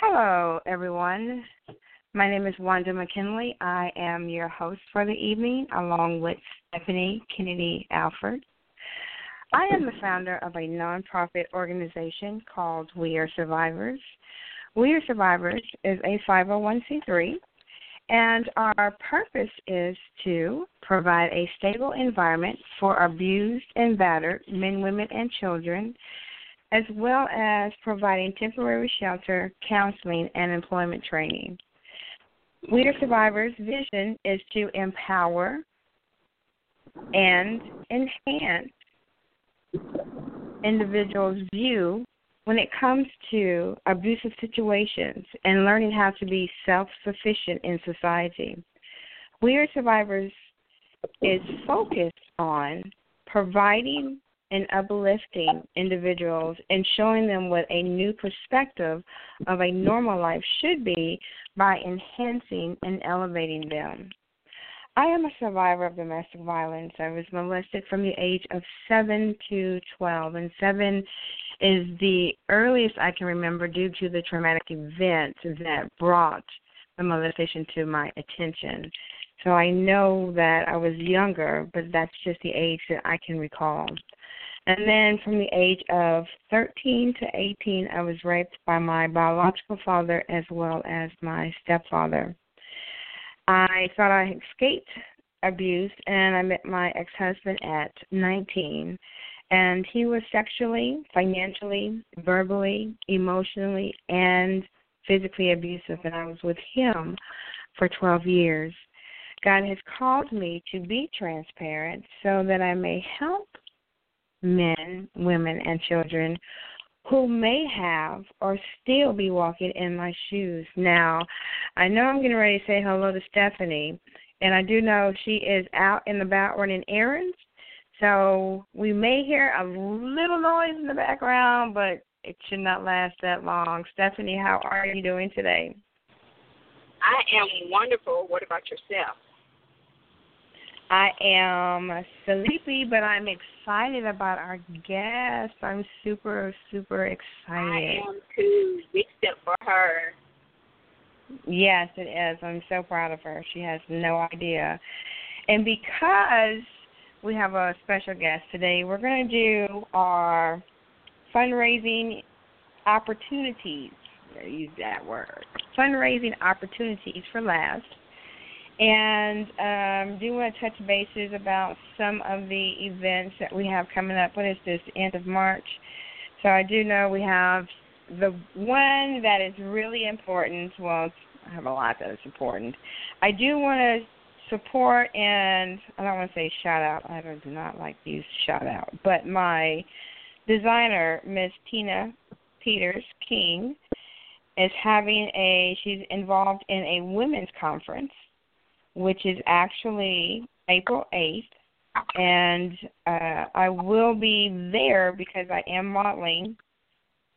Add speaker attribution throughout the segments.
Speaker 1: Hello, everyone. My name is Wanda McKinley. I am your host for the evening, along with Stephanie Kennedy Alford. I am the founder of a nonprofit organization called We Are Survivors. We Are Survivors is a 501c3, and our purpose is to provide a stable environment for abused and battered men, women, and children as well as providing temporary shelter, counseling, and employment training. We Are Survivors' vision is to empower and enhance individuals' view when it comes to abusive situations and learning how to be self sufficient in society. We Are Survivors is focused on providing and uplifting individuals and showing them what a new perspective of a normal life should be by enhancing and elevating them. I am a survivor of domestic violence. I was molested from the age of 7 to 12, and 7 is the earliest I can remember due to the traumatic event that brought the molestation to my attention. So I know that I was younger, but that's just the age that I can recall. And then from the age of 13 to 18, I was raped by my biological father as well as my stepfather. I thought I escaped abuse, and I met my ex husband at 19. And he was sexually, financially, verbally, emotionally, and physically abusive, and I was with him for 12 years. God has called me to be transparent so that I may help men, women, and children who may have or still be walking in my shoes. Now, I know I'm getting ready to say hello to Stephanie, and I do know she is out and about running errands. So we may hear a little noise in the background, but it should not last that long. Stephanie, how are you doing today?
Speaker 2: I am wonderful. What about yourself?
Speaker 1: I am sleepy, but I'm excited about our guest. I'm super, super excited. I
Speaker 2: am too. Big step for her.
Speaker 1: Yes, it is. I'm so proud of her. She has no idea. And because we have a special guest today, we're going to do our fundraising opportunities. I use that word. Fundraising opportunities for last and um, do want to touch bases about some of the events that we have coming up. What is this? End of March. So I do know we have the one that is really important. Well, I have a lot that is important. I do want to support and I don't want to say shout out. I do not like to use shout out, but my designer, Miss Tina Peters King, is having a. She's involved in a women's conference which is actually April 8th. And uh, I will be there because I am modeling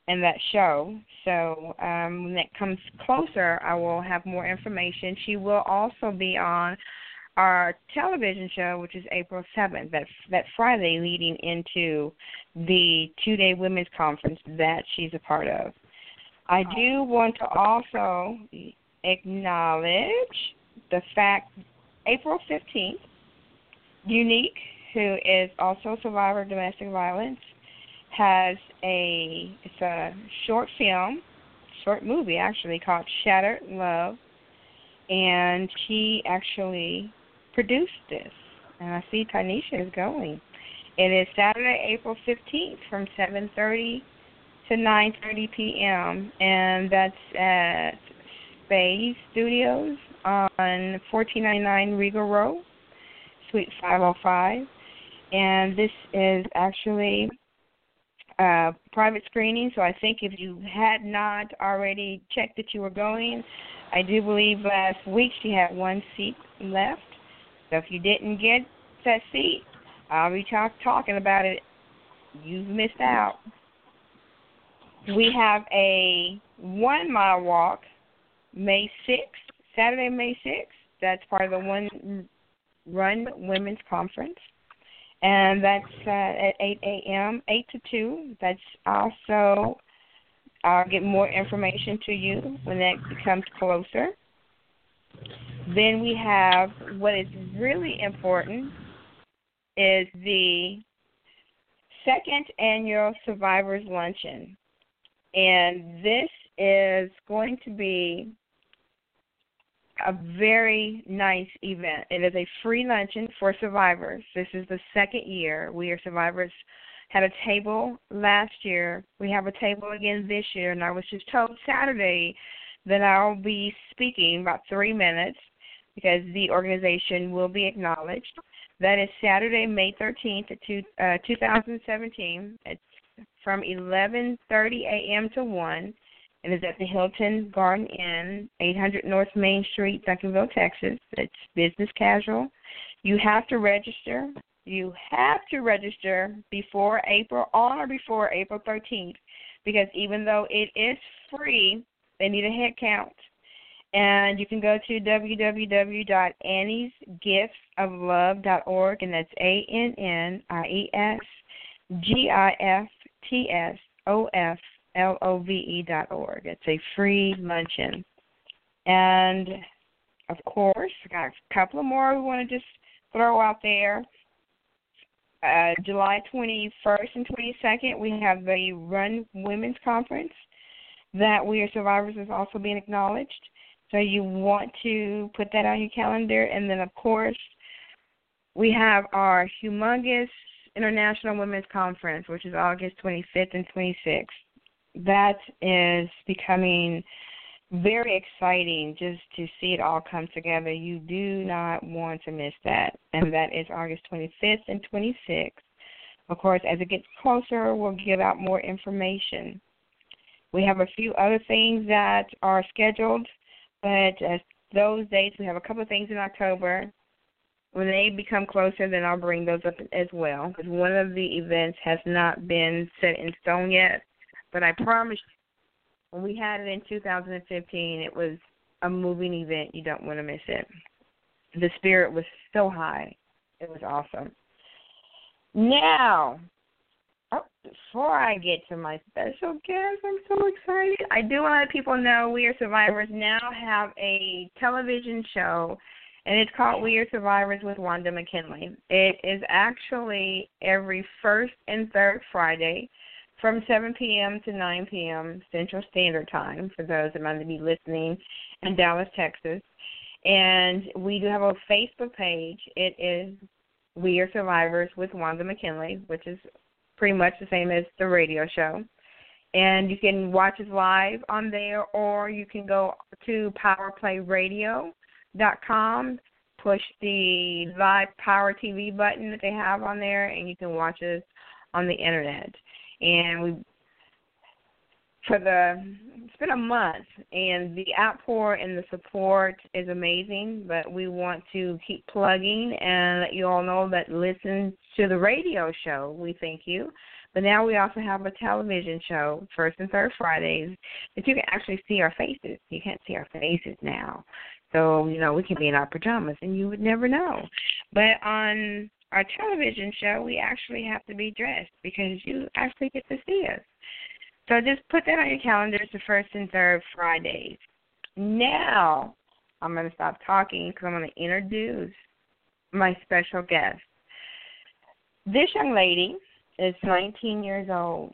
Speaker 1: in that show. So um, when it comes closer, I will have more information. She will also be on our television show, which is April 7th, that that Friday leading into the two-day women's conference that she's a part of. I do want to also acknowledge the fact April 15th, Unique, who is also a survivor of domestic violence, has a it's a short film, short movie actually called Shattered Love, and she actually produced this. And I see Tanisha is going. It is Saturday, April 15th from 7:30 to 9:30 p.m. and that's at Space Studios on 1499 Regal Road, Suite 505. And this is actually uh, private screening. So I think if you had not already checked that you were going, I do believe last week she had one seat left. So if you didn't get that seat, I'll be talk, talking about it. You've missed out. We have a one mile walk May 6th, Saturday, May 6th. That's part of the One Run Women's Conference. And that's uh, at 8 a.m., 8 to 2. That's also, I'll get more information to you when that becomes closer. Then we have what is really important is the second annual Survivors Luncheon. And this is going to be a very nice event. It is a free luncheon for survivors. This is the second year. We are survivors had a table last year. We have a table again this year, and I was just told Saturday that I'll be speaking about three minutes because the organization will be acknowledged. That is Saturday, May 13th, two, uh, 2017. It's from 11:30 a.m. to 1 and is at the Hilton Garden Inn, 800 North Main Street, Duncanville, Texas. It's business casual. You have to register. You have to register before April, on or before April 13th, because even though it is free, they need a head count. And you can go to www.anniesgiftsoflove.org, and that's A N N I E S G I F T S O F L O V E dot org. It's a free luncheon. And of course, got a couple of more we want to just throw out there. Uh, July 21st and 22nd, we have the Run Women's Conference that We Are Survivors is also being acknowledged. So you want to put that on your calendar. And then, of course, we have our humongous International Women's Conference, which is August 25th and 26th that is becoming very exciting just to see it all come together. You do not want to miss that. And that is August 25th and 26th. Of course, as it gets closer, we'll give out more information. We have a few other things that are scheduled, but as those dates, we have a couple of things in October. When they become closer, then I'll bring those up as well. Because one of the events has not been set in stone yet, but I promise you, when we had it in 2015, it was a moving event. You don't want to miss it. The spirit was so high. It was awesome. Now, oh, before I get to my special guest, I'm so excited. I do want to let people know We Are Survivors now have a television show, and it's called We Are Survivors with Wanda McKinley. It is actually every first and third Friday from 7 p.m. to 9 p.m. Central Standard Time for those that might be listening in Dallas, Texas. And we do have a Facebook page. It is We Are Survivors with Wanda McKinley, which is pretty much the same as the radio show. And you can watch us live on there, or you can go to powerplayradio.com, push the live Power TV button that they have on there, and you can watch us on the internet and we for the it's been a month and the outpour and the support is amazing but we want to keep plugging and let you all know that listen to the radio show we thank you. But now we also have a television show first and third fridays that you can actually see our faces. You can't see our faces now. So you know we can be in our pajamas and you would never know. But on our television show, we actually have to be dressed because you actually get to see us. So just put that on your calendars the first and third Fridays. Now, I'm going to stop talking because I'm going to introduce my special guest. This young lady is 19 years old.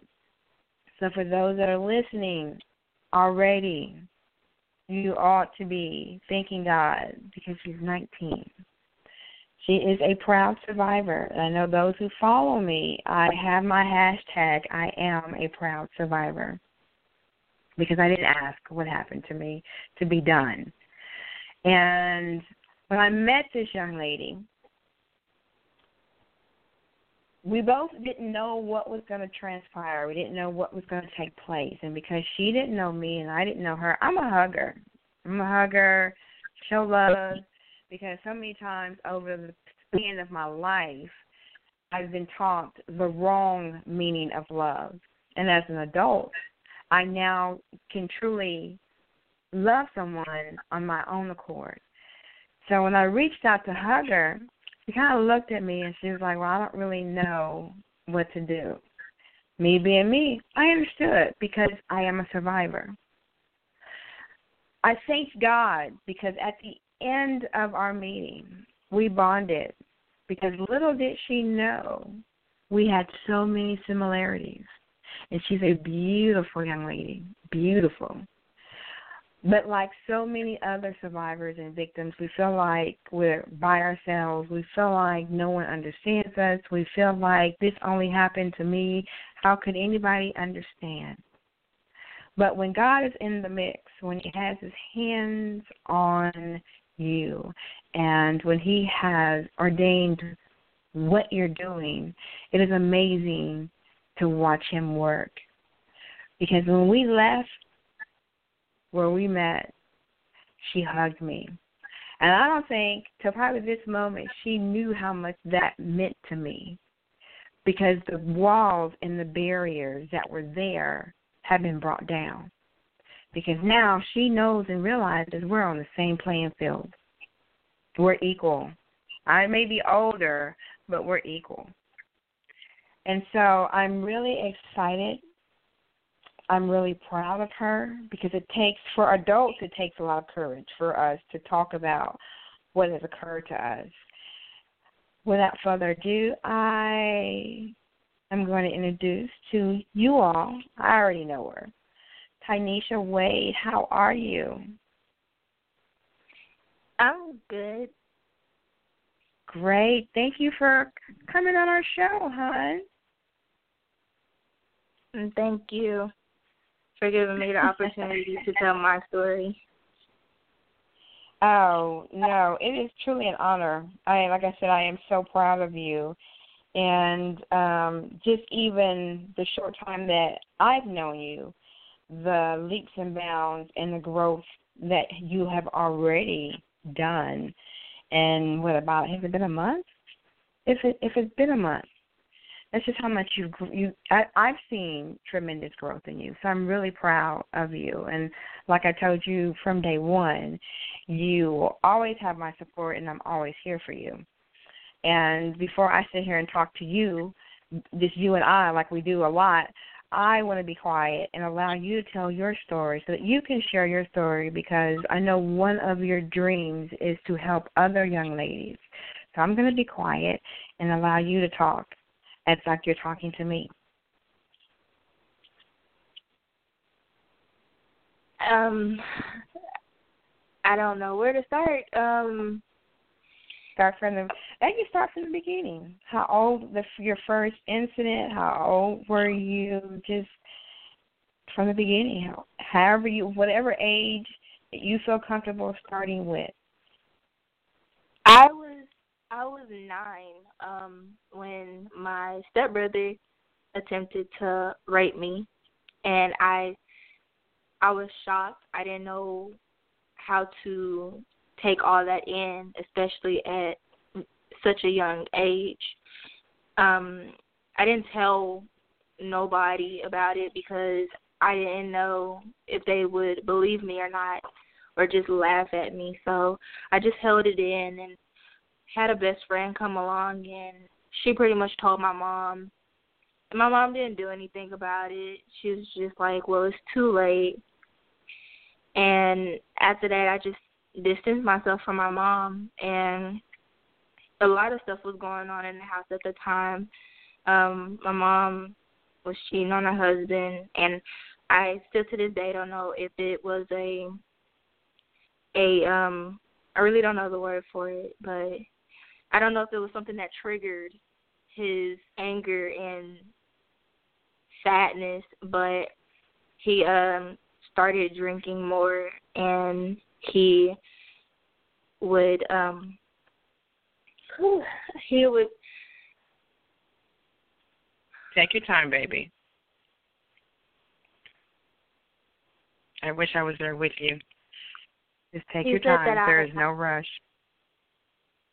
Speaker 1: So for those that are listening already, you ought to be thanking God because she's 19. She is a proud survivor. I know those who follow me, I have my hashtag, I am a proud survivor. Because I didn't ask what happened to me to be done. And when I met this young lady, we both didn't know what was going to transpire. We didn't know what was going to take place. And because she didn't know me and I didn't know her, I'm a hugger. I'm a hugger, show love, because so many times over the span of my life, I've been taught the wrong meaning of love. And as an adult, I now can truly love someone on my own accord. So when I reached out to hug her, she kind of looked at me and she was like, Well, I don't really know what to do. Me being me, I understood because I am a survivor. I thanked God because at the end of our meeting, we bonded because little did she know we had so many similarities. And she's a beautiful young lady, beautiful. But like so many other survivors and victims, we feel like we're by ourselves. We feel like no one understands us. We feel like this only happened to me. How could anybody understand? But when God is in the mix, when He has His hands on you, and when He has ordained what you're doing, it is amazing to watch Him work. Because when we left where we met, she hugged me. And I don't think till probably this moment she knew how much that meant to me. Because the walls and the barriers that were there have been brought down. Because now she knows and realizes we're on the same playing field. We're equal. I may be older, but we're equal. And so I'm really excited I'm really proud of her because it takes for adults it takes a lot of courage for us to talk about what has occurred to us. Without further ado, I am going to introduce to you all. I already know her. Tynesha Wade, how are you?
Speaker 3: I'm good.
Speaker 1: Great. Thank you for coming on our show, hon.
Speaker 3: And thank you for giving me the opportunity to tell my story.
Speaker 1: Oh no, it is truly an honor. I like I said, I am so proud of you, and um, just even the short time that I've known you, the leaps and bounds and the growth that you have already done. And what about has it been a month? If it if it's been a month, that's just how much you've you I, I've seen tremendous growth in you. So I'm really proud of you. And like I told you from day one, you will always have my support, and I'm always here for you. And before I sit here and talk to you, just you and I, like we do a lot, I want to be quiet and allow you to tell your story so that you can share your story because I know one of your dreams is to help other young ladies. So I'm going to be quiet and allow you to talk it's like you're talking to me.
Speaker 3: Um, I don't know where to start. Um,
Speaker 1: start from the. I can start from the beginning. How old the your first incident? How old were you? Just from the beginning. How, however you, whatever age that you feel comfortable starting with.
Speaker 3: I was I was nine um, when my stepbrother attempted to rape me, and I I was shocked. I didn't know how to take all that in, especially at such a young age. Um, I didn't tell nobody about it because I didn't know if they would believe me or not or just laugh at me. So I just held it in and had a best friend come along and she pretty much told my mom and my mom didn't do anything about it. She was just like, Well, it's too late and after that I just distanced myself from my mom and a lot of stuff was going on in the house at the time. Um, my mom was cheating on her husband and I still to this day don't know if it was a a um I really don't know the word for it, but I don't know if it was something that triggered his anger and sadness, but he um started drinking more and he would um he would
Speaker 4: Take your time, baby. I wish I was there with you. Just take
Speaker 3: He
Speaker 4: your time.
Speaker 3: that I-
Speaker 4: There is no rush.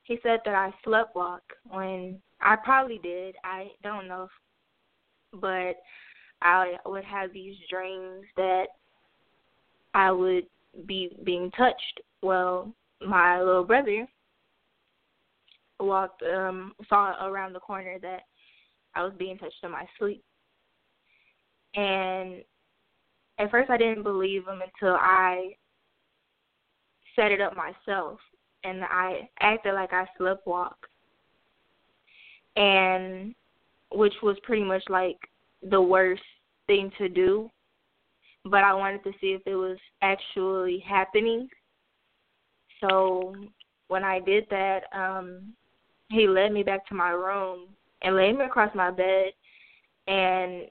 Speaker 3: He said that I slept walk when I probably did. I don't know, but I would have these dreams that I would be being touched. Well, my little brother walked um saw around the corner that I was being touched in my sleep. And at first I didn't believe him until I set it up myself and I acted like I sleptwalk. And which was pretty much like the worst thing to do. But I wanted to see if it was actually happening. So when I did that, um he led me back to my room and laid me across my bed and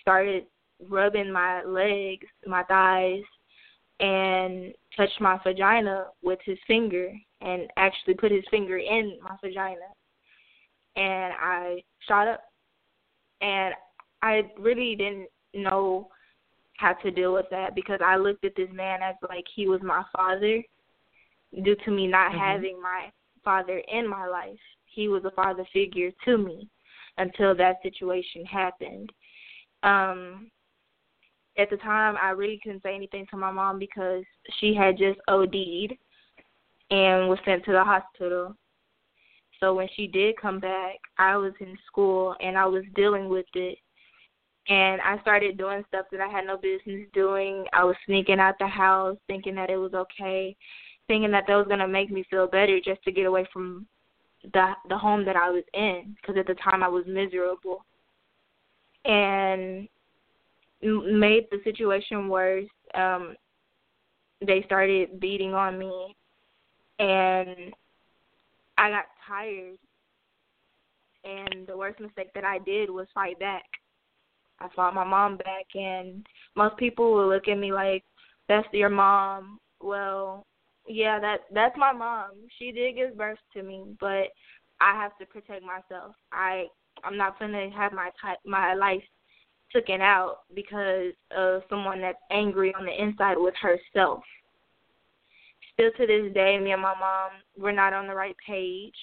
Speaker 3: started rubbing my legs, my thighs, and touched my vagina with his finger and actually put his finger in my vagina. And I shot up. And I really didn't know how to deal with that because I looked at this man as like he was my father due to me not
Speaker 4: Mhm.
Speaker 3: having my father in my life. He was a father figure to me until that situation happened. Um at the time I really couldn't say anything to my mom because she had just OD'd and was sent to the hospital. So when she did come back, I was in school and I was dealing with it. And I started doing stuff that I had no business doing. I was sneaking out the house thinking that it was okay, thinking that that was to make me feel better just to get away from the the home that I was in because at the time I was miserable. And made the situation worse. Um, they started beating on me, and I got tired. And the worst mistake that I did was fight back. I fought my mom back, and most people will look at me like, "That's your mom." Well, yeah, that that's my mom. She did give birth to me, but I have to protect myself. I I'm not gonna have my ty- my life taken out because of someone that's angry on the inside with herself. Still to this day, me and my mom, we're not on the right page.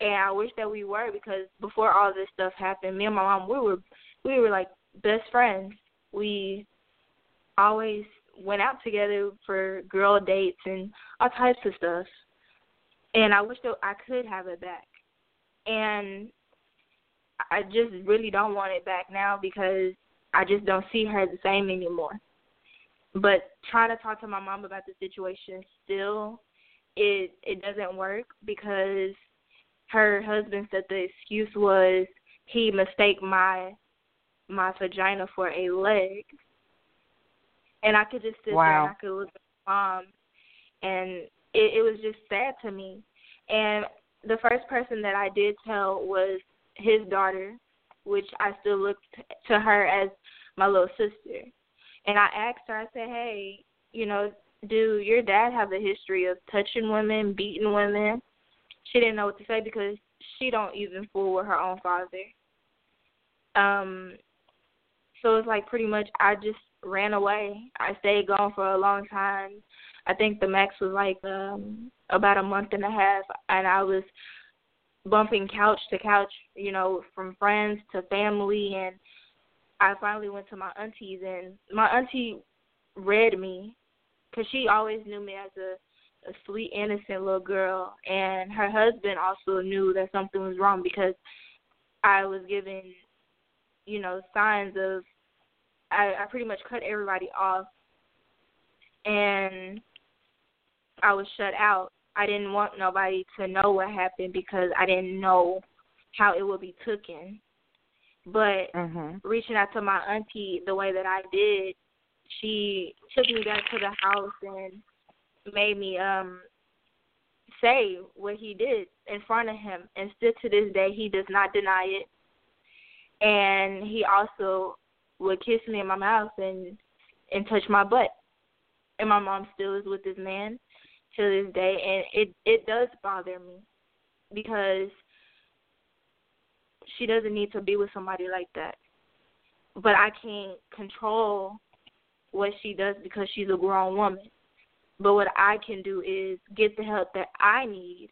Speaker 3: And I wish that we were because before all this stuff happened, me and my mom, we were we were like best friends. We always went out together for girl dates and all types of stuff. And I wish that I could have it back. And I just really don't want it back now because I just don't see her the same anymore. But trying to talk to my mom about the situation still it it doesn't work because her husband said the excuse was he mistake my my vagina for a leg. And I could just sit
Speaker 4: Wow.
Speaker 3: there and I could look at my mom and it, it was just sad to me. And the first person that I did tell was his daughter, which I still looked to her as my little sister. And I asked her, I said, Hey, you know, do your dad have a history of touching women, beating women? She didn't know what to say because she don't even fool with her own father. Um so it's like pretty much I just ran away. I stayed gone for a long time. I think the max was like um about a month and a half and I was bumping couch to couch, you know, from friends to family and I finally went to my auntie's and my auntie read me cuz she always knew me as a a sweet innocent little girl and her husband also knew that something was wrong because I was giving you know signs of I I pretty much cut everybody off and I was shut out. I didn't want nobody to know what happened because I didn't know how it would be taken. But
Speaker 4: Mhm.
Speaker 3: reaching out to my auntie the way that I did, she took me back to the house and made me um say what he did in front of him and still to this day he does not deny it. And he also would kiss me in my mouth and and touch my butt. And my mom still is with this man to this day and it it does bother me because she doesn't need to be with somebody like that. But I can't control what she does because she's a grown woman. But what I can do is get the help that I need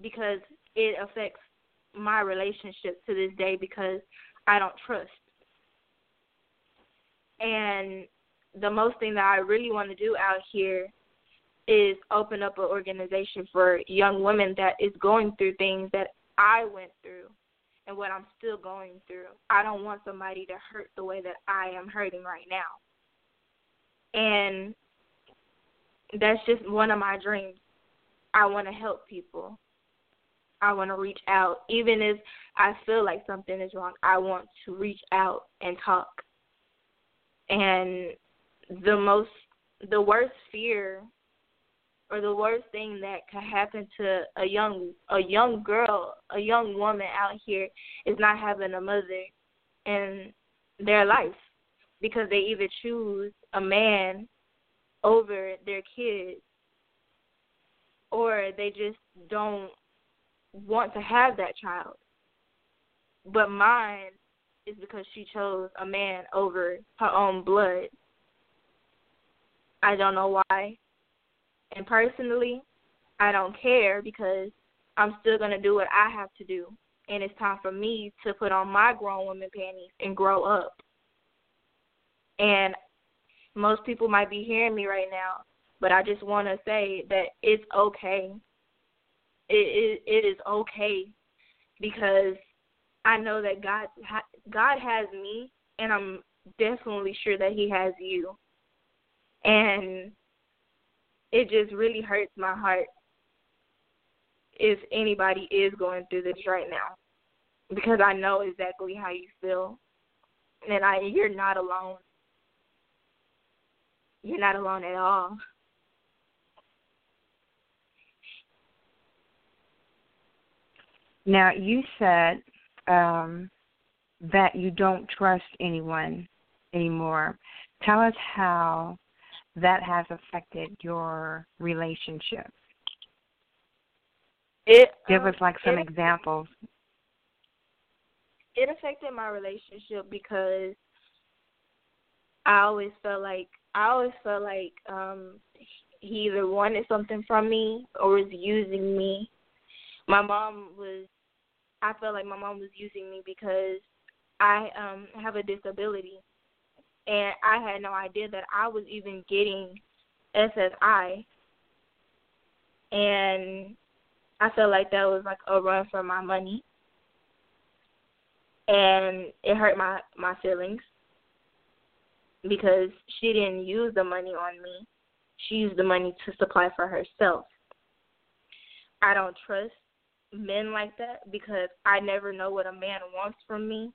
Speaker 3: because it affects my relationship to this day because I don't trust. And the most thing that I really want to do out here is open up an organization for young women that is going through things that I went through and what I'm still going through. I don't want somebody to hurt the way that I am hurting right now. And that's just one of my dreams. I want to help people. I want to reach out. Even if I feel like something is wrong, I want to reach out and talk. And the most, the worst fear or the worst thing that could happen to a young a young girl, a young woman out here is not having a mother in their life because they either choose a man over their kids or they just don't want to have that child. But mine is because she chose a man over her own blood. I don't know why. And personally, I don't care because I'm still going to do what I have to do. And it's time for me to put on my grown woman panties and grow up. And most people might be hearing me right now, but I just want to say that it's okay. It, it it is okay because I know that God God has me, and I'm definitely sure that He has you. And it just really hurts my heart if anybody is going through this right now because I know exactly how you feel and I you're not alone. You're not alone at all.
Speaker 1: Now you said um, that you don't trust anyone anymore. Tell us how that has affected your relationship?
Speaker 3: It
Speaker 1: give
Speaker 3: um,
Speaker 1: us like some
Speaker 3: it,
Speaker 1: examples.
Speaker 3: It affected my relationship because I always felt like I always felt like um he either wanted something from me or was using me. My mom was I felt like my mom was using me because I um have a disability and I had no idea that I was even getting SSI. And I felt like that was like a run for my money. And it hurt my my feelings because she didn't use the money on me. She used the money to supply for herself. I don't trust men like that because I never know what a man wants from me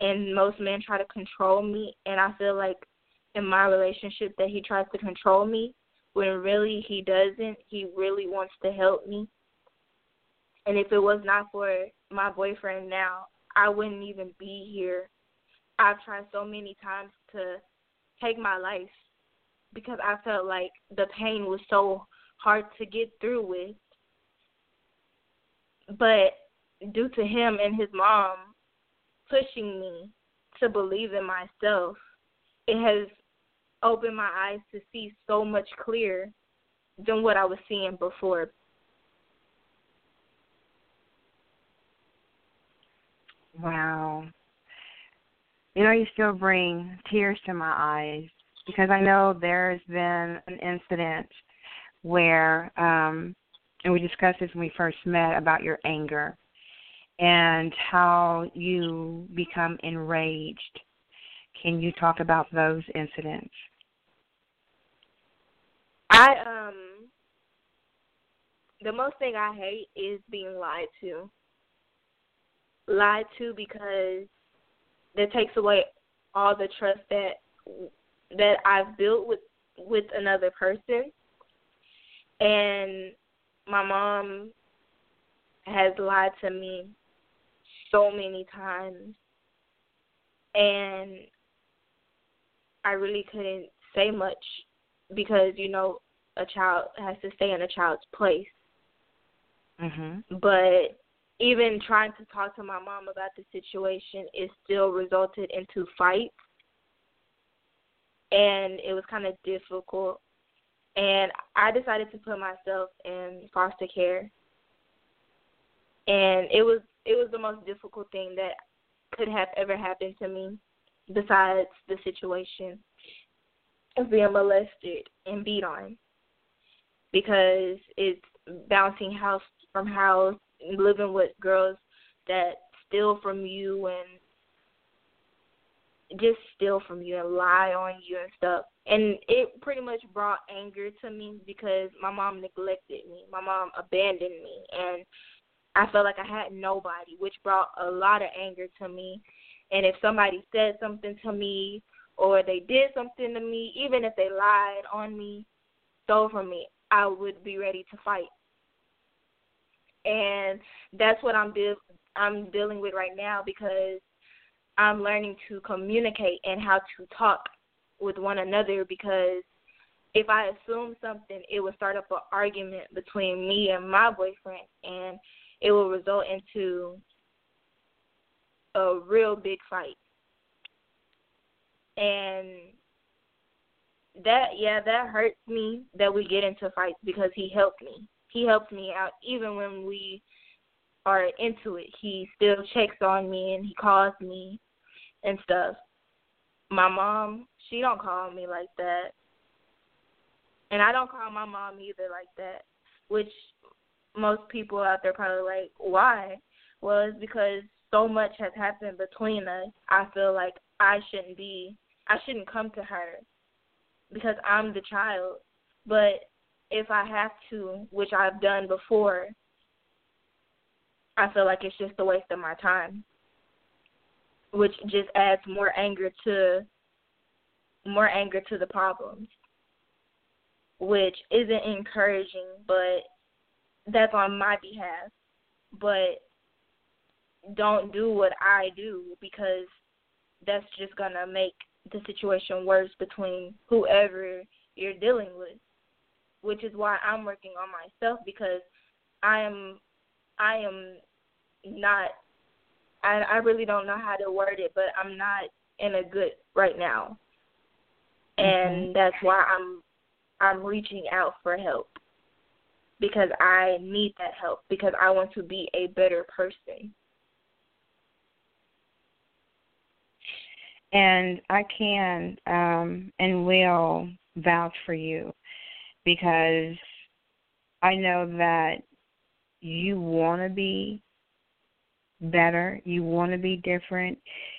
Speaker 3: and most men try to control me and I feel like in my relationship that he tries to control me when really he doesn't. He really wants to help me. And if it was not for my boyfriend now, I wouldn't even be here. I've tried so many times to take my life because I felt like the pain was so hard to get through with. But due to him and his mom, pushing me to believe in myself. It has opened my eyes to see so much clearer than what I was seeing before.
Speaker 1: Wow. You know, you still bring tears to my eyes because I know there's been an incident where, um, and we discussed this when we first met about your anger and how you become enraged. Can you talk about those incidents?
Speaker 3: I um the most thing I hate is being lied to. Lied to because that takes away all the trust that that I've built with with another person. And my mom has lied to me so many times and I really couldn't say much because you know a child has to stay in a child's place.
Speaker 1: Mhm.
Speaker 3: But even trying to talk to my mom about the situation, it still resulted into fights. And it was kind of difficult. And I decided to put myself in foster care. And it was it was the most difficult thing that could have ever happened to me besides the situation of being molested and beat on because it's bouncing house from house, living with girls that steal from you and just steal from you and lie on you and stuff. And it pretty much brought anger to me because my mom neglected me. My mom abandoned me and I felt like I had nobody, which brought a lot of anger to me. And if somebody said something to me or they did something to me, even if they lied on me, stole from me, I would be ready to fight. And that's what I'm de- I'm dealing with right now because I'm learning to communicate and how to talk with one another because if I assume something, it will start up an argument between me and my boyfriend, and it will result into a real big fight. And that yeah, that hurts me that we get into fights because he helped me. He helps me out even when we are into it. He still checks on me and he calls me and stuff. My mom, she don't call me like that. And I don't call my mom either like that, which most people out there probably like, why? Well, it's because so much has happened between us. I feel like I shouldn't be, I shouldn't come to her because I'm the child. But if I have to, which I've done before, I feel like it's just a waste of my time, which just adds more anger to more anger to the problems, which isn't encouraging, but that's on my behalf. But don't do what I do because that's just gonna make the situation worse between whoever you're dealing with. Which is why I'm working on myself because I am I am not I I really don't know how to word it, but I'm not in a good right now. And mm-hmm. that's why I'm I'm reaching out for help because I need that help because I want to be a better person.
Speaker 1: And I can um, and will vouch for you because I know that you want to be better, you want to be different,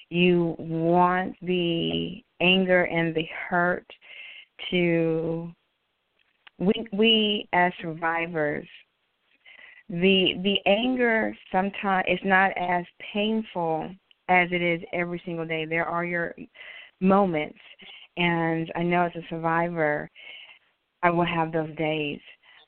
Speaker 1: you want the anger and the hurt to we we as survivors the the anger sometimes is not as painful as it is every single day. There are your moments, and I know as a survivor, I will have those days.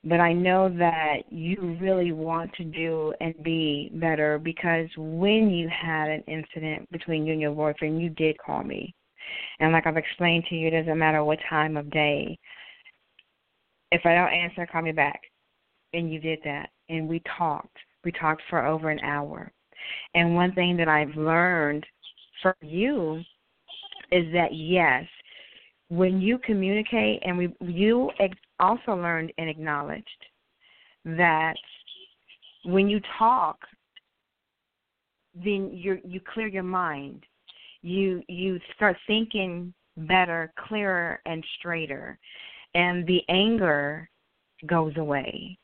Speaker 1: But I know that you really want to do and be better because when you had an incident between you and your boyfriend, you did call me. And like I've explained to you, it doesn't matter what time of day. If I don't answer, call me back. And you did that. And we talked. We talked for over an hour. And one thing that I've learned from you is that yes, when you communicate, and we you also learned and acknowledged that when you talk, then you you clear your mind. You you start thinking better, clearer, and straighter, and the anger goes away.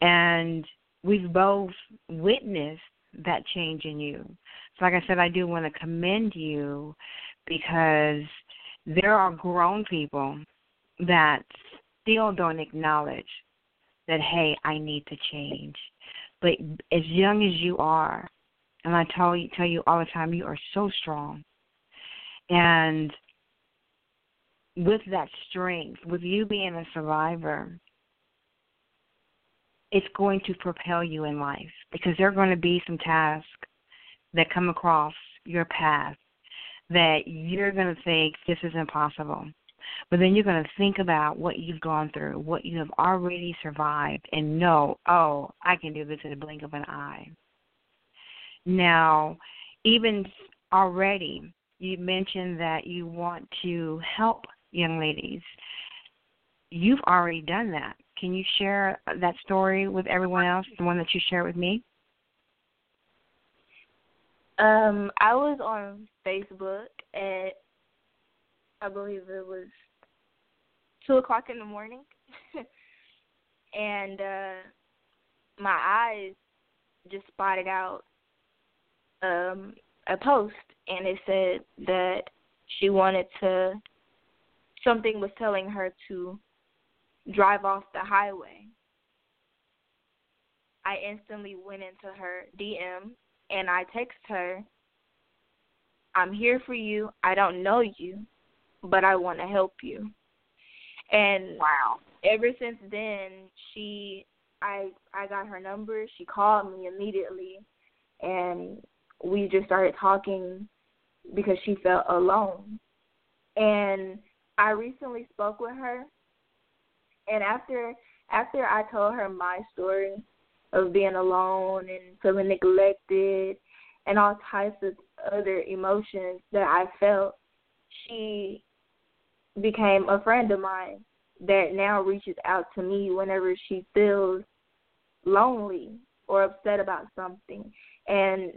Speaker 1: And we've both witnessed that change in you. So, like I said, I do want to commend you because there are grown people that still don't acknowledge that, hey, I need to change. But as young as you are, and I tell you, tell you all the time, you are so strong. And with that strength, with you being a survivor, it's going to propel you in life because there are going to be some tasks that come across your path that you're going to think this is impossible. But then you're going to think about what you've gone through, what you have already survived, and know, oh, I can do this in a blink of an eye. Now, even already, you mentioned that you want to help young ladies. You've already done that. Can you share that story with everyone else, the one that you shared with me?
Speaker 3: Um, I was on Facebook at I believe it was two o'clock in the morning, and uh, my eyes just spotted out um, a post, and it said that she wanted to. Something was telling her to drive off the highway. I instantly went into her DM and I text her, I'm here for you. I don't know you, but I want to help you. And
Speaker 2: wow.
Speaker 3: Ever since then, she I I got her number. She called me immediately and we just started talking because she felt alone. And I recently spoke with her and after after I told her my story, of being alone and feeling neglected and all types of other emotions that I felt, she became a friend of mine that now reaches out to me whenever she feels lonely or upset about something. And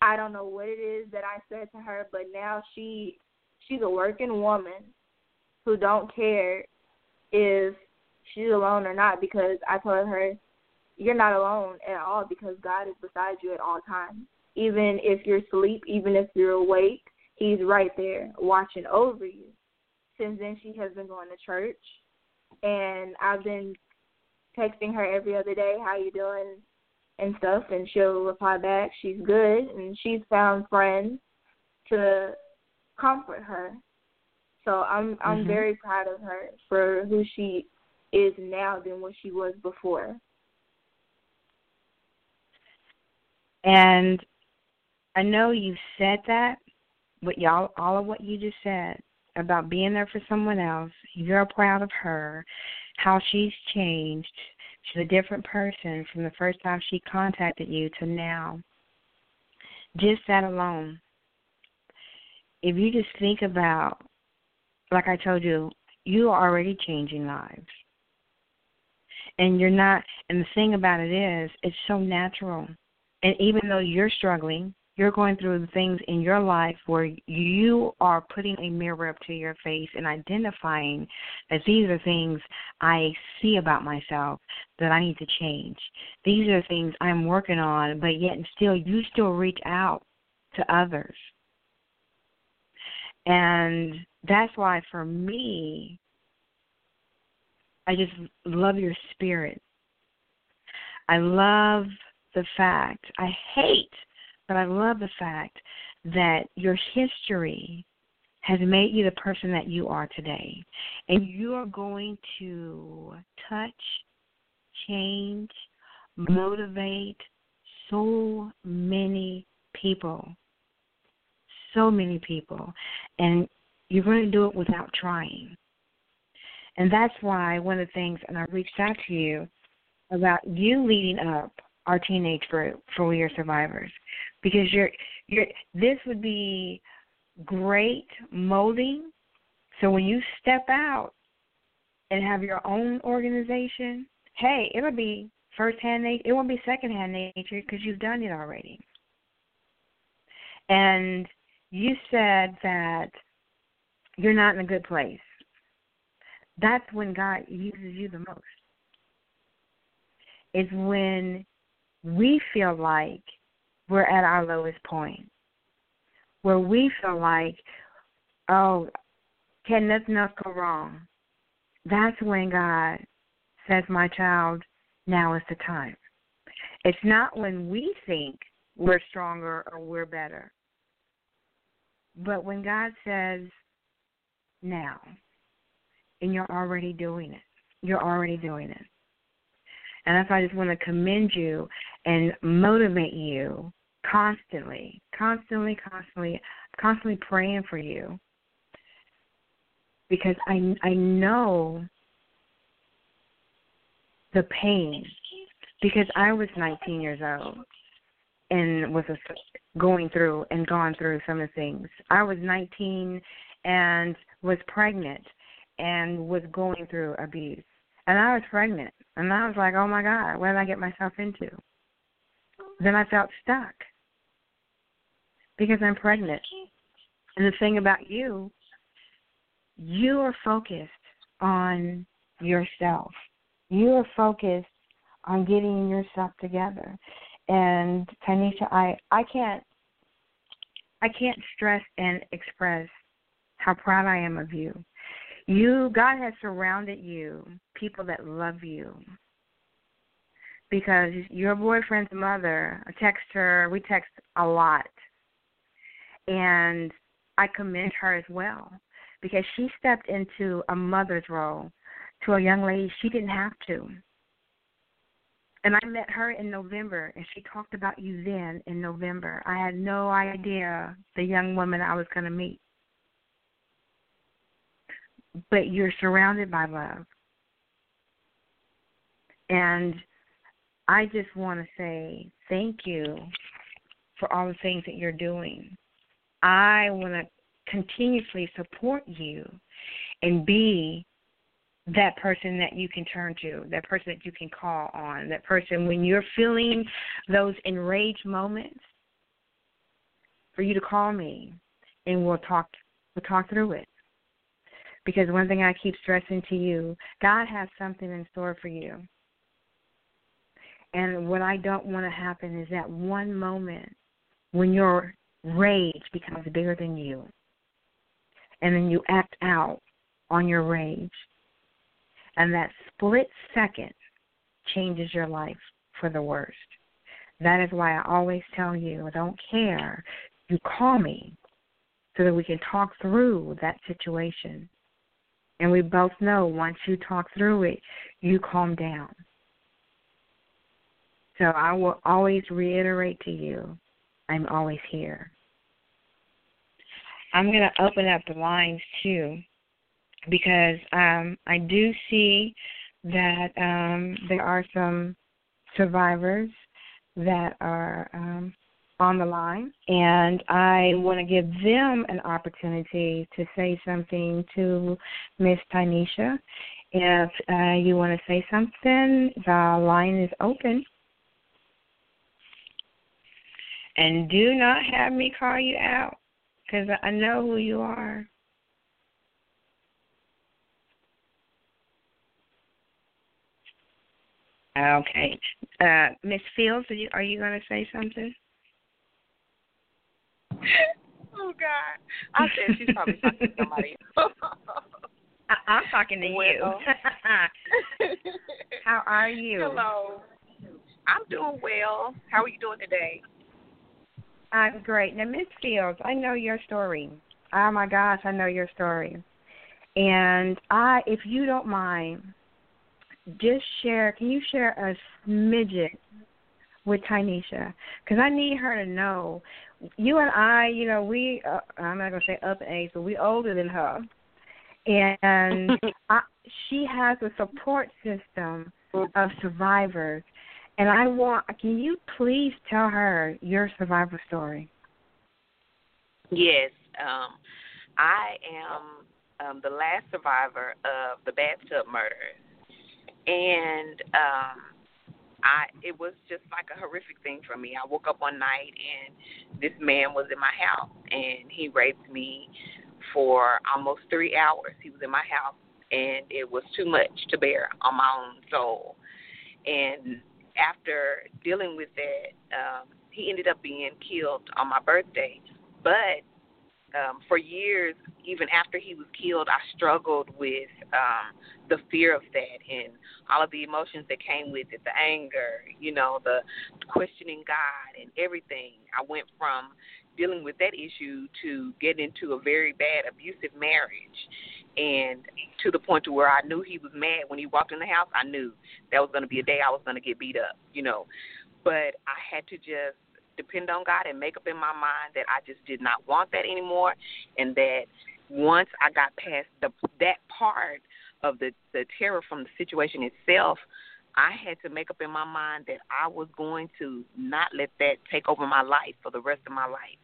Speaker 3: I don't know what it is that I said to her, but now she she's a working woman who don't care if she's alone or not because I told her you're not alone at all because God is beside you at all times. Even if you're asleep, even if you're awake, He's right there watching over you. Since then, she has been going to church, and I've been texting her every other day, "How you doing?" and stuff, and she'll reply back, "She's good," and she's found friends to comfort her. So I'm I'm mm-hmm. very proud of her for who she is now than what she was before.
Speaker 1: And I know you said that, but y'all, all of what you just said about being there for someone else, you're proud of her, how she's changed. She's a different person from the first time she contacted you to now. Just that alone. If you just think about, like I told you, you are already changing lives. And you're not, and the thing about it is, it's so natural and even though you're struggling, you're going through the things in your life where you are putting a mirror up to your face and identifying that these are things I see about myself that I need to change. These are things I'm working on, but yet and still you still reach out to others. And that's why for me, I just love your spirit. I love the fact, I hate, but I love the fact that your history has made you the person that you are today. And you are going to touch, change, motivate so many people. So many people. And you're going to do it without trying. And that's why one of the things, and I reached out to you about you leading up our teenage group for We Are Survivors because you're you're this would be great molding. So when you step out and have your own organization, hey, it'll be first hand nature. It won't be second hand nature because you've done it already. And you said that you're not in a good place. That's when God uses you the most. Is when we feel like we're at our lowest point, where we feel like, oh, can nothing else go wrong? That's when God says, my child, now is the time. It's not when we think we're stronger or we're better, but when God says, now, and you're already doing it. You're already doing it. And that's why I just want to commend you and motivate you constantly, constantly, constantly, constantly praying for you because I I know the pain because I was 19 years old and was a, going through and gone through some of the things. I was 19 and was pregnant and was going through abuse. And I was pregnant. And I was like, oh my God, what did I get myself into? Then I felt stuck because I'm pregnant. And the thing about you, you are focused on yourself. You are focused on getting yourself together. And Tanisha, I I can't I can't stress and express how proud I am of you. You God has surrounded you people that love you. Because your boyfriend's mother, I text her, we text a lot. And I commend her as well because she stepped into a mother's role to a young lady she didn't have to. And I met her in November, and she talked about you then in November. I had no idea the young woman I was going to meet. But you're surrounded by love. And I just want to say thank you for all the things that you're doing. I want to continuously support you and be that person that you can turn to, that person that you can call on, that person when you're feeling those enraged moments, for you to call me and we'll talk we'll talk through it. Because one thing I keep stressing to you, God has something in store for you. And what I don't want to happen is that one moment when your rage becomes bigger than you. And then you act out on your rage and that split second changes your life for the worst. That is why I always tell you, I don't care. You call me so that we can talk through that situation. And we both know once you talk through it, you calm down. So I will always reiterate to you, I'm always here. I'm going to open up the lines too because um, I do see that um, there are some survivors that are um, on the line, and I want to give them an opportunity to say something to Miss Tanisha. If uh, you want to say something, the line is open. And do not have me call you out because I know who you are. Okay. Uh, Miss Fields, are you, are you going to say something?
Speaker 5: Oh, God. I said she's probably talking to somebody.
Speaker 1: I, I'm talking to well, you. How are you?
Speaker 5: Hello. I'm doing well. How are you doing today?
Speaker 1: I'm great. Now, Miss Fields, I know your story. Oh my gosh, I know your story. And I, if you don't mind, just share. Can you share a smidget with Tanisha? Because I need her to know. You and I, you know, we. Uh, I'm not gonna say up in age, but we're older than her, and I, she has a support system of survivors. And I want. Can you please tell her your survivor story?
Speaker 5: Yes, um, I am um, the last survivor of the bathtub murders and um I it was just like a horrific thing for me. I woke up one night and this man was in my house and he raped me for almost three hours. He was in my house and it was too much to bear on my own soul. And after dealing with that, um, he ended up being killed on my birthday. But um, for years, even after he was killed, I struggled with um, the fear of that and all of the emotions that came with it the anger, you know, the questioning God and everything. I went from dealing with that issue to getting into a very bad abusive marriage and to the point to where I knew he was mad when he walked in the house. I knew that was going to be a day I was going to get beat up, you know. But I had to just depend on God and make up in my mind that I just did not want that anymore and that once I got past the that part of the the terror from the situation itself, I had to make up in my mind that I was going to not let that take over my life for the rest of my life.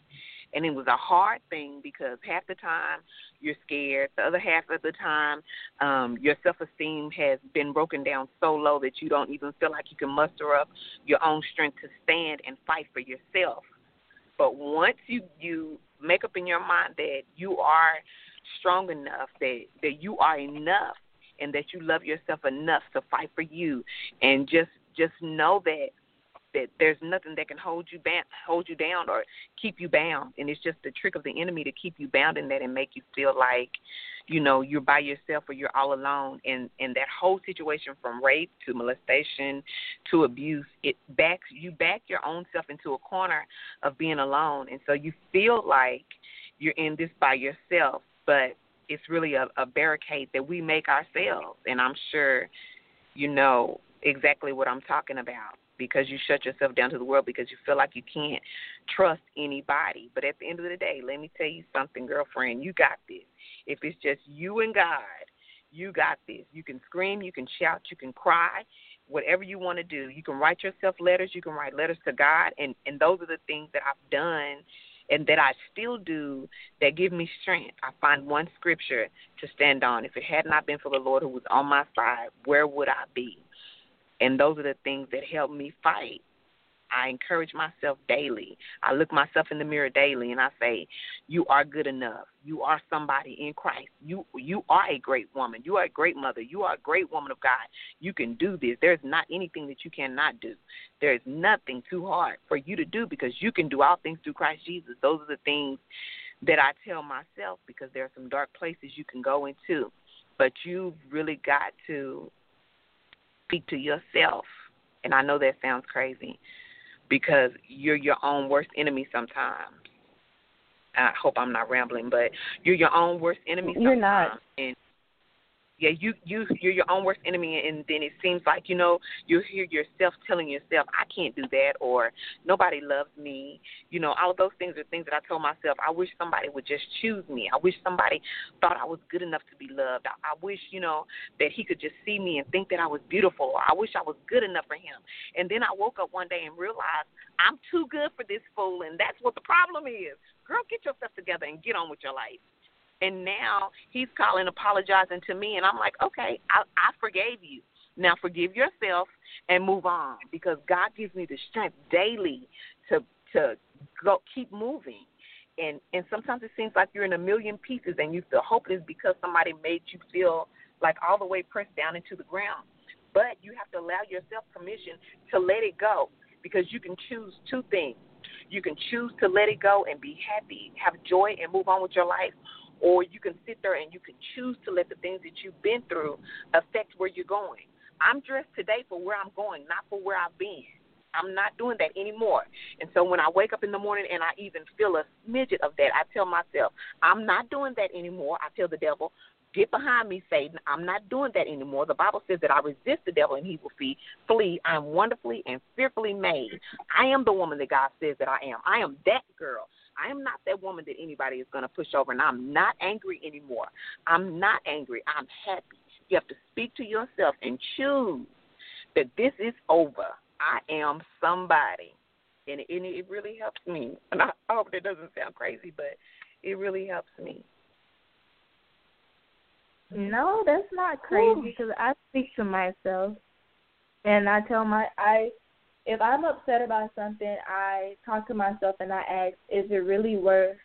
Speaker 5: And it was a hard thing because half the time you're scared, the other half of the time um, your self esteem has been broken down so low that you don't even feel like you can muster up your own strength to stand and fight for yourself. But once you you make up in your mind that you are strong enough, that that you are enough, and that you love yourself enough to fight for you, and just just know that that there's nothing that can hold you ba- hold you down or keep you bound. And it's just the trick of the enemy to keep you bound in that and make you feel like you know you're by yourself or you're all alone. And and that whole situation from rape to molestation to abuse it backs you back your own self into a corner of being alone. And so you feel like you're in this by yourself but it's really a, a barricade that we make ourselves. And i'm sure you know exactly what i'm talking about because you shut yourself down to the world because you feel like you can't trust anybody. But at the end of the day, let me tell you something, girlfriend, you got this. If it's just you and God, you got this. You can scream, you can shout, you can cry, whatever you want to do. You can write yourself letters, you can write letters to God, and and those are the things that I've done and that I still do that give me strength. I find one scripture to stand on. If it had not been for the Lord who was on my side, where would I be? And those are the things that help me fight. I encourage myself daily. I look myself in the mirror daily and I say, You are good enough. You are somebody in Christ. You you are a great woman. You are a great mother. You are a great woman of God. You can do this. There's not anything that you cannot do. There is nothing too hard for you to do because you can do all things through Christ Jesus. Those are the things that I tell myself because there are some dark places you can go into. But you've really got to speak to yourself. And I know that sounds crazy because you're your own worst enemy sometimes. I hope I'm not rambling, but you're your own worst enemy sometimes.
Speaker 1: You're not.
Speaker 5: And yeah, you you you're your own worst enemy, and then it seems like you know you hear yourself telling yourself, "I can't do that," or "Nobody loves me." You know, all of those things are things that I told myself. I wish somebody would just choose me. I wish somebody thought I was good enough to be loved. I, I wish you know that he could just see me and think that I was beautiful. Or I wish I was good enough for him. And then I woke up one day and realized I'm too good for this fool, and that's what the problem is. Girl, get yourself together and get on with your life and now he's calling apologizing to me and i'm like okay i i forgave you. Now forgive yourself and move on because god gives me the strength daily to to go keep moving. And and sometimes it seems like you're in a million pieces and you feel hopeless because somebody made you feel like all the way pressed down into the ground. But you have to allow yourself permission to let it go because you can choose two things. You can choose to let it go and be happy have joy and move on with your life or you can sit there and you can choose to let the things that you've been through affect where you're going. I'm dressed today for where I'm going, not for where I've been. I'm not doing that anymore. And so when I wake up in the morning and I even feel a smidget of that, I tell myself, I'm not doing that anymore. I tell the devil, get behind me, Satan. I'm not doing that anymore. The Bible says that I resist the devil and he will flee. Flee. I'm wonderfully and fearfully made. I am the woman that God says that I am. I am that girl. I am not that woman that anybody is going to push over, and I'm not angry anymore. I'm not angry. I'm happy. You have to speak to yourself and choose that this is over. I am somebody. And it, and it really helps me. And I hope that doesn't sound crazy, but it really helps me.
Speaker 3: No, that's not crazy because I speak to myself and I tell my I if I'm upset about something, I talk to myself and I ask, is it really worth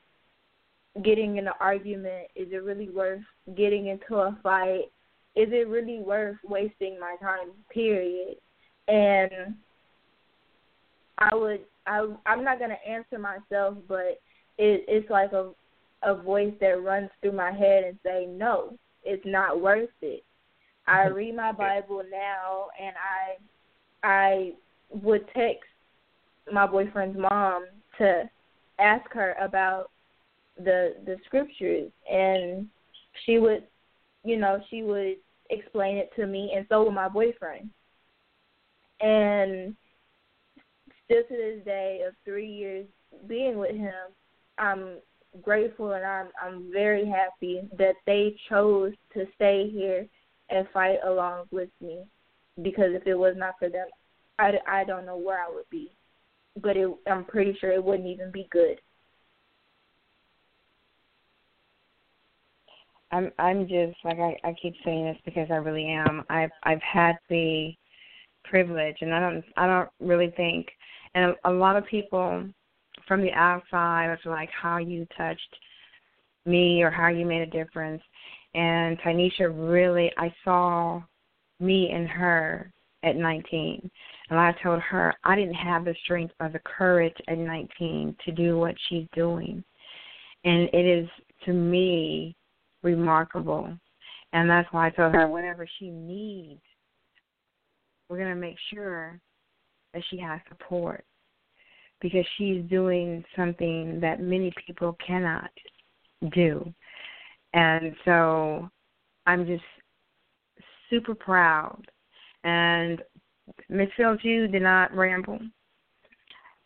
Speaker 3: getting in an argument? Is it really worth getting into a fight? Is it really worth wasting my time? Period. And I would I I'm not gonna answer myself, but it it's like a a voice that runs through my head and say, No, it's not worth it. I mm-hmm. read my Bible now and I I would text my boyfriend's mom to ask her about the the scriptures. And she would you know she would explain it to me and so would my boyfriend. And still to this day of three years being with him i'm grateful and I'm I'm very happy that they chose to stay here and fight along with me. Because if it was not for them I, I don't know where I would be but it, I'm pretty sure it wouldn't even be good.
Speaker 1: I'm I'm just like I, I keep saying this because I really am. I've I've had the privilege and I don't I don't really think and a, a lot of people from the outside are like how you touched me or how you made a difference. And Tanisha really I saw me and her at 19. And I told her I didn't have the strength or the courage at 19 to do what she's doing. And it is, to me, remarkable. And that's why I told her whatever she needs, we're going to make sure that she has support because she's doing something that many people cannot do. And so I'm just super proud. And Miss Fields, you did not ramble.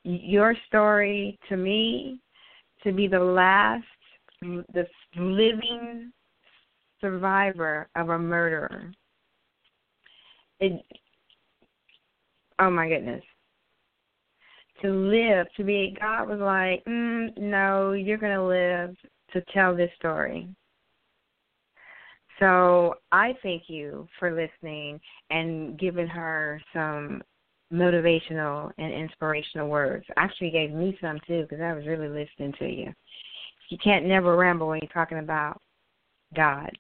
Speaker 1: Your story to me, to be the last, the living survivor of a murderer. It, oh my goodness. To live, to be, God was like, mm, no, you're going to live to tell this story. So I thank you for listening and giving her some motivational and inspirational words. Actually, gave me some too because I was really listening to you. You can't never ramble when you're talking about God,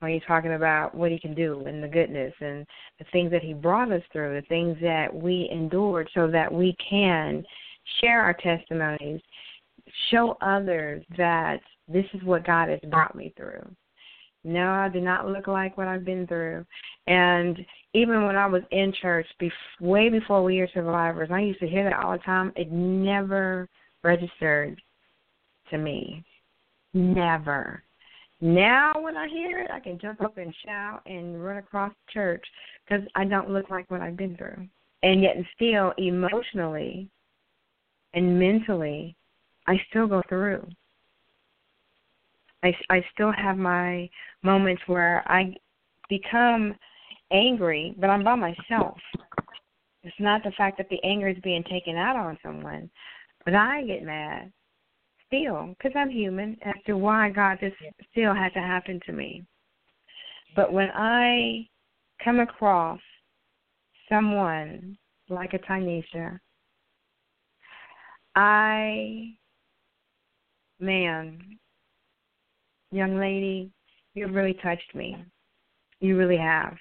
Speaker 1: when you're talking about what He can do and the goodness and the things that He brought us through, the things that we endured, so that we can share our testimonies, show others that this is what God has brought me through no, I do not look like what I've been through. And even when I was in church, bef- way before we were survivors, I used to hear that all the time. It never registered to me. Never. Now, when I hear it, I can jump up and shout and run across the church because I don't look like what I've been through. And yet, still, emotionally and mentally, I still go through. I, I still have my moments where I become angry, but I'm by myself. It's not the fact that the anger is being taken out on someone, but I get mad still because I'm human as to why God this still had to happen to me. But when I come across someone like a Tanisha, I, man, young lady, you've really touched me. You really have.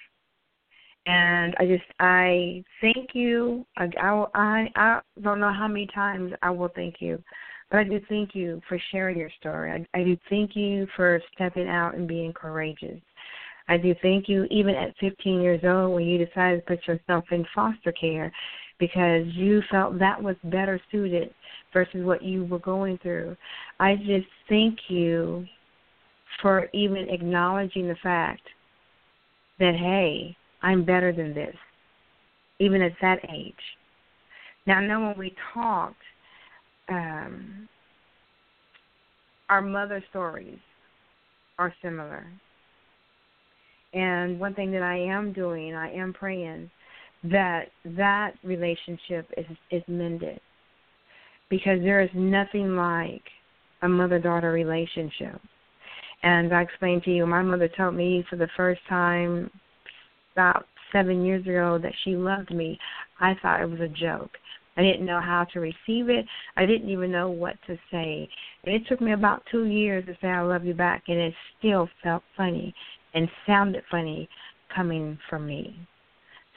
Speaker 1: And I just I thank you. I I I don't know how many times I will thank you, but I do thank you for sharing your story. I, I do thank you for stepping out and being courageous. I do thank you even at 15 years old when you decided to put yourself in foster care because you felt that was better suited versus what you were going through. I just thank you for even acknowledging the fact that, hey, I'm better than this, even at that age. Now, I know when we talked, um, our mother stories are similar. And one thing that I am doing, I am praying that that relationship is is mended because there is nothing like a mother daughter relationship and I explained to you, my mother told me for the first time about seven years ago that she loved me. I thought it was a joke. I didn't know how to receive it. I didn't even know what to say. And it took me about two years to say I love you back, and it still felt funny and sounded funny coming from me.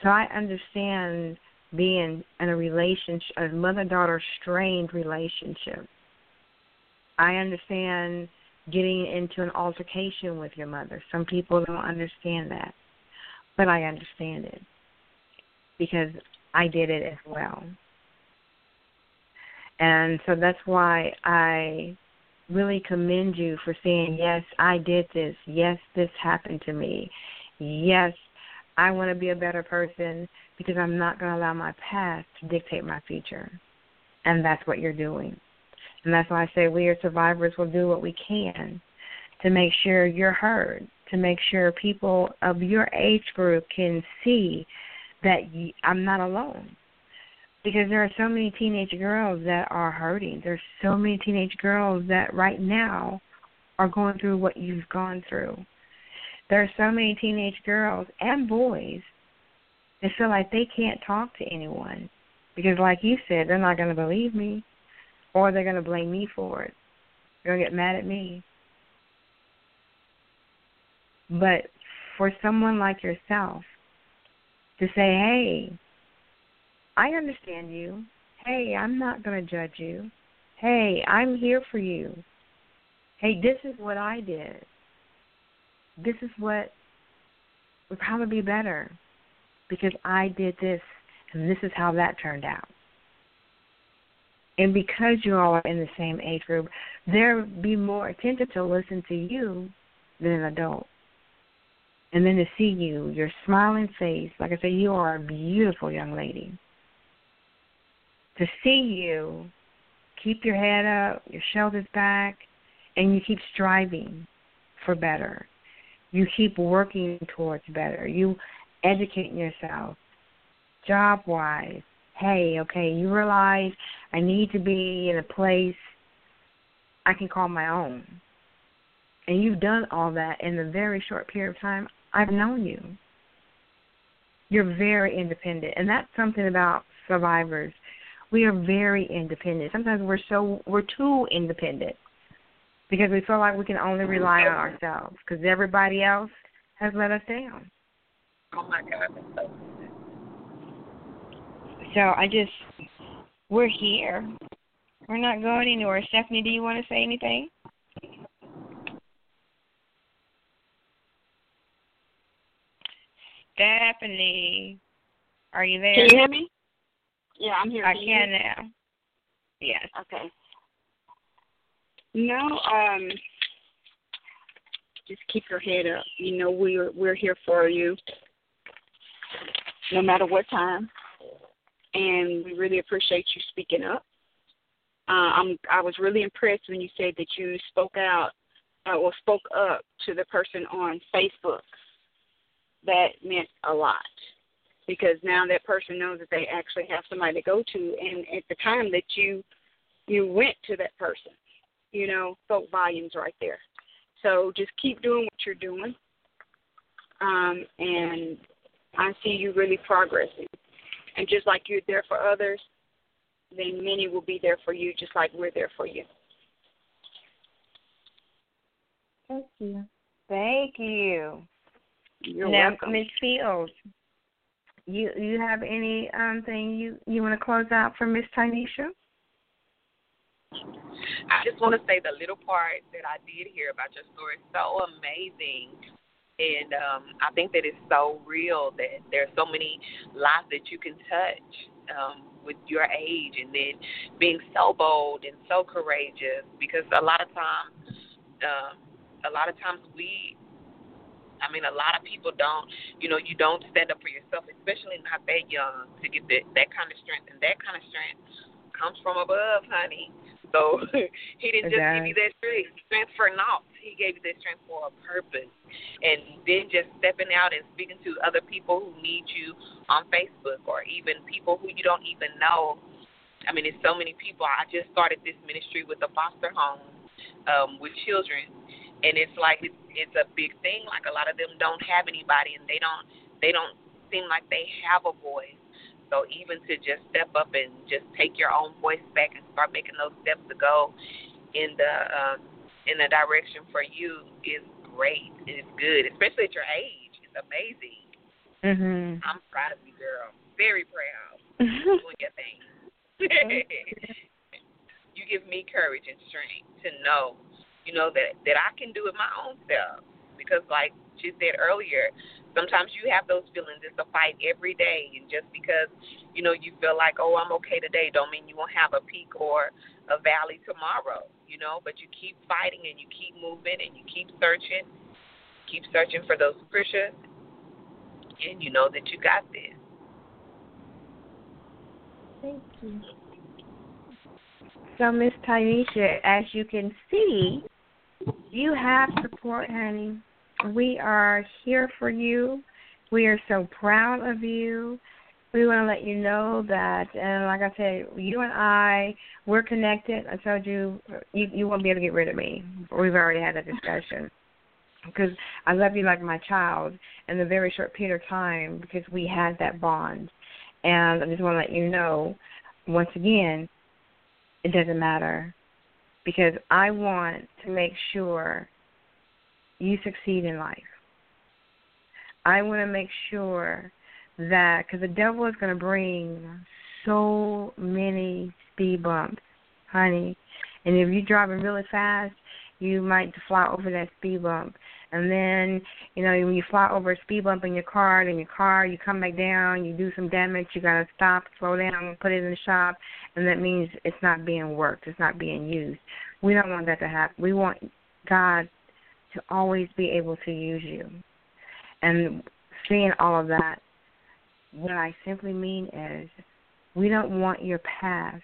Speaker 1: So I understand being in a relationship, a mother daughter strained relationship. I understand getting into an altercation with your mother. Some people don't understand that, but I understand it because I did it as well. And so that's why I really commend you for saying, Yes, I did this. Yes, this happened to me. Yes, I want to be a better person because I'm not going to allow my past to dictate my future. And that's what you're doing. And that's why I say we as survivors will do what we can to make sure you're heard, to make sure people of your age group can see that I'm not alone. Because there are so many teenage girls that are hurting. There's so many teenage girls that right now are going through what you've gone through. There are so many teenage girls and boys that feel like they can't talk to anyone because, like you said, they're not going to believe me or they're going to blame me for it. They're going to get mad at me. But for someone like yourself to say, hey, I understand you. Hey, I'm not going to judge you. Hey, I'm here for you. Hey, this is what I did. This is what would probably be better because I did this and this is how that turned out. And because you all are in the same age group, they'll be more attentive to listen to you than an adult. And then to see you, your smiling face, like I said, you are a beautiful young lady. To see you keep your head up, your shoulders back, and you keep striving for better. You keep working towards better. You educating yourself, job wise, hey, okay, you realize I need to be in a place I can call my own. And you've done all that in a very short period of time I've known you. You're very independent. And that's something about survivors. We are very independent. Sometimes we're so we're too independent because we feel like we can only rely on ourselves because everybody else has let us down.
Speaker 5: Oh my God.
Speaker 1: So I just, we're here. We're not going anywhere. Stephanie, do you want to say anything? Stephanie, are you there?
Speaker 2: Can you hear me? Yeah, I'm here.
Speaker 1: I
Speaker 2: can,
Speaker 1: can now. Yes.
Speaker 2: Okay. No, um, just keep your head up. You know we're we're here for you, no matter what time and we really appreciate you speaking up. Uh, I'm, I was really impressed when you said that you spoke out uh, or spoke up to the person on Facebook. That meant a lot because now that person knows that they actually have somebody to go to, and at the time that you you went to that person, you know, spoke volumes right there. So just keep doing what you're doing, um, and I see you really progressing. And just like you're there for others, then many will be there for you, just like we're there for you.
Speaker 1: Thank you. Thank you.
Speaker 2: You're
Speaker 1: now,
Speaker 2: welcome.
Speaker 1: Ms. Fields, you you have any um thing you you want to close out for Miss Tanisha?
Speaker 5: I just want to say the little part that I did hear about your story is so amazing and um, I think that it's so real that there's so many lives that you can touch um, with your age, and then being so bold and so courageous. Because a lot of times, uh, a lot of times we, I mean, a lot of people don't, you know, you don't stand up for yourself, especially not that young, to get that that kind of strength, and that kind of strength comes from above, honey. So he didn't just give you that strength, strength for naught. He gave you that strength for a purpose. And then just stepping out and speaking to other people who need you on Facebook or even people who you don't even know. I mean, there's so many people. I just started this ministry with a foster home um, with children, and it's like it's, it's a big thing. Like a lot of them don't have anybody, and they don't they don't seem like they have a voice. So even to just step up and just take your own voice back and start making those steps to go in the um, in the direction for you is great. It's good, especially at your age. It's amazing.
Speaker 1: Mhm.
Speaker 5: I'm proud of you, girl. Very proud. doing your thing. you give me courage and strength to know, you know, that that I can do it my own self. Because, like she said earlier, sometimes you have those feelings. It's a fight every day, and just because you know you feel like, oh, I'm okay today, don't mean you won't have a peak or a valley tomorrow. You know, but you keep fighting and you keep moving and you keep searching, keep searching for those scriptures, and you know that you got this.
Speaker 1: Thank you. So, Miss Tanisha, as you can see, you have support, honey. We are here for you. We are so proud of you. We want to let you know that, and like I said, you and I, we're connected. I told you, you you won't be able to get rid of me. We've already had that discussion because I love you like my child in a very short period of time because we had that bond. And I just want to let you know, once again, it doesn't matter because I want to make sure you succeed in life. I want to make sure that because the devil is going to bring so many speed bumps, honey. And if you're driving really fast, you might fly over that speed bump. And then, you know, when you fly over a speed bump in your car, in your car, you come back down, you do some damage, you got to stop, slow down, put it in the shop, and that means it's not being worked, it's not being used. We don't want that to happen. We want God to always be able to use you. And seeing all of that, what I simply mean is we don't want your past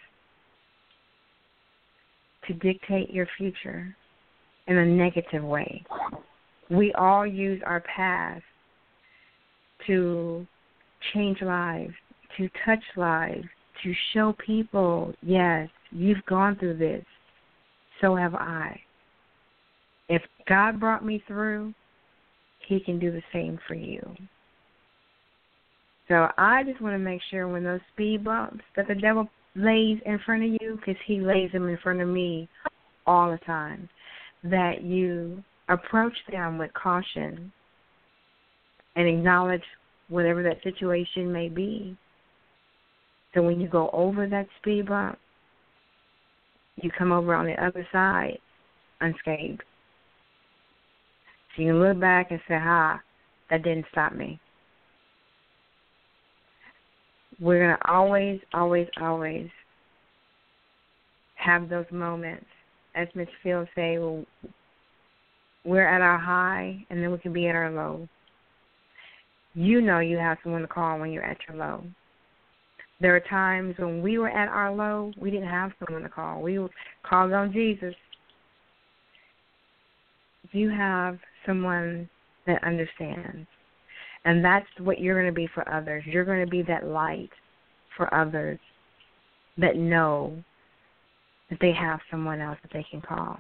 Speaker 1: to dictate your future in a negative way. We all use our past to change lives, to touch lives, to show people, yes, you've gone through this. So have I. If God brought me through, He can do the same for you. So I just want to make sure when those speed bumps that the devil lays in front of you, because he lays them in front of me all the time, that you approach them with caution and acknowledge whatever that situation may be. So when you go over that speed bump, you come over on the other side unscathed. So you look back and say, ha, that didn't stop me. We're going to always, always, always have those moments. As Miss Fields say, well, we're at our high and then we can be at our low. You know you have someone to call when you're at your low. There are times when we were at our low, we didn't have someone to call. We called on Jesus. You have someone that understands. And that's what you're going to be for others. You're going to be that light for others that know that they have someone else that they can call,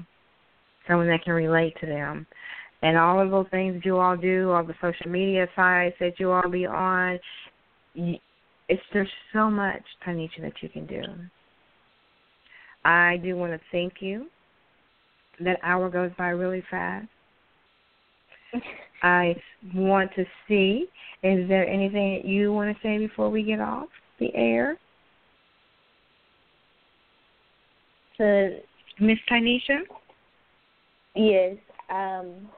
Speaker 1: someone that can relate to them. And all of those things that you all do, all the social media sites that you all be on, it's there's so much, Tanisha, that you can do. I do want to thank you. That hour goes by really fast. I want to see. Is there anything that you want to say before we get off the air?
Speaker 3: To
Speaker 1: Miss Tanisha?
Speaker 3: Yes. Um,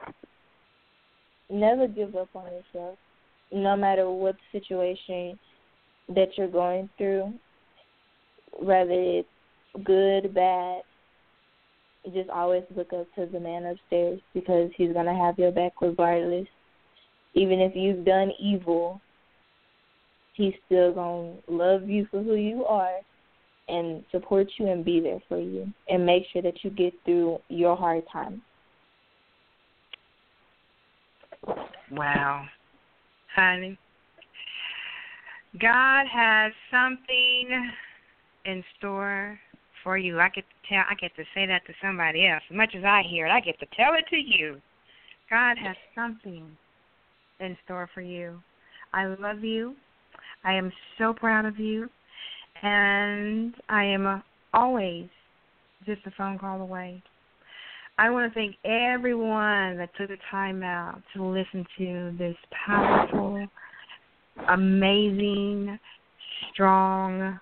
Speaker 3: never give up on yourself. No matter what situation that you're going through, whether it's good, bad, just always look up to the man upstairs because he's going to have your back regardless. Even if you've done evil, he's still going to love you for who you are and support you and be there for you and make sure that you get through your hard time.
Speaker 4: Wow. Honey. God has something in store for you. I get to tell I get to say that to somebody else. As much as I hear it, I get to tell it to you.
Speaker 1: God has something in store for you. I love you. I am so proud of you. And I am always just a phone call away. I want to thank everyone that took the time out to listen to this powerful, amazing, strong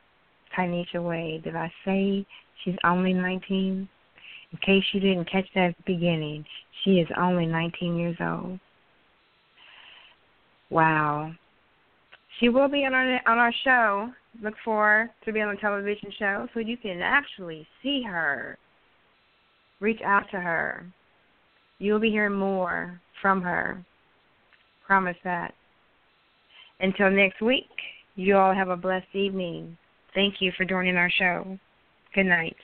Speaker 1: Tanisha Wade. Did I say she's only 19? In case you didn't catch that at the beginning, she is only 19 years old. Wow. She will be on our on our show. Look for to be on the television show so you can actually see her. Reach out to her. You'll be hearing more from her. Promise that. Until next week, you all have a blessed evening. Thank you for joining our show. Good night.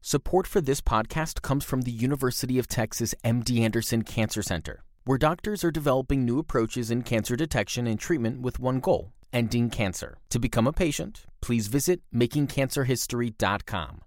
Speaker 6: Support for this podcast comes from the University of Texas MD Anderson Cancer Center, where doctors are developing new approaches in cancer detection and treatment with one goal ending cancer. To become a patient, please visit makingcancerhistory.com.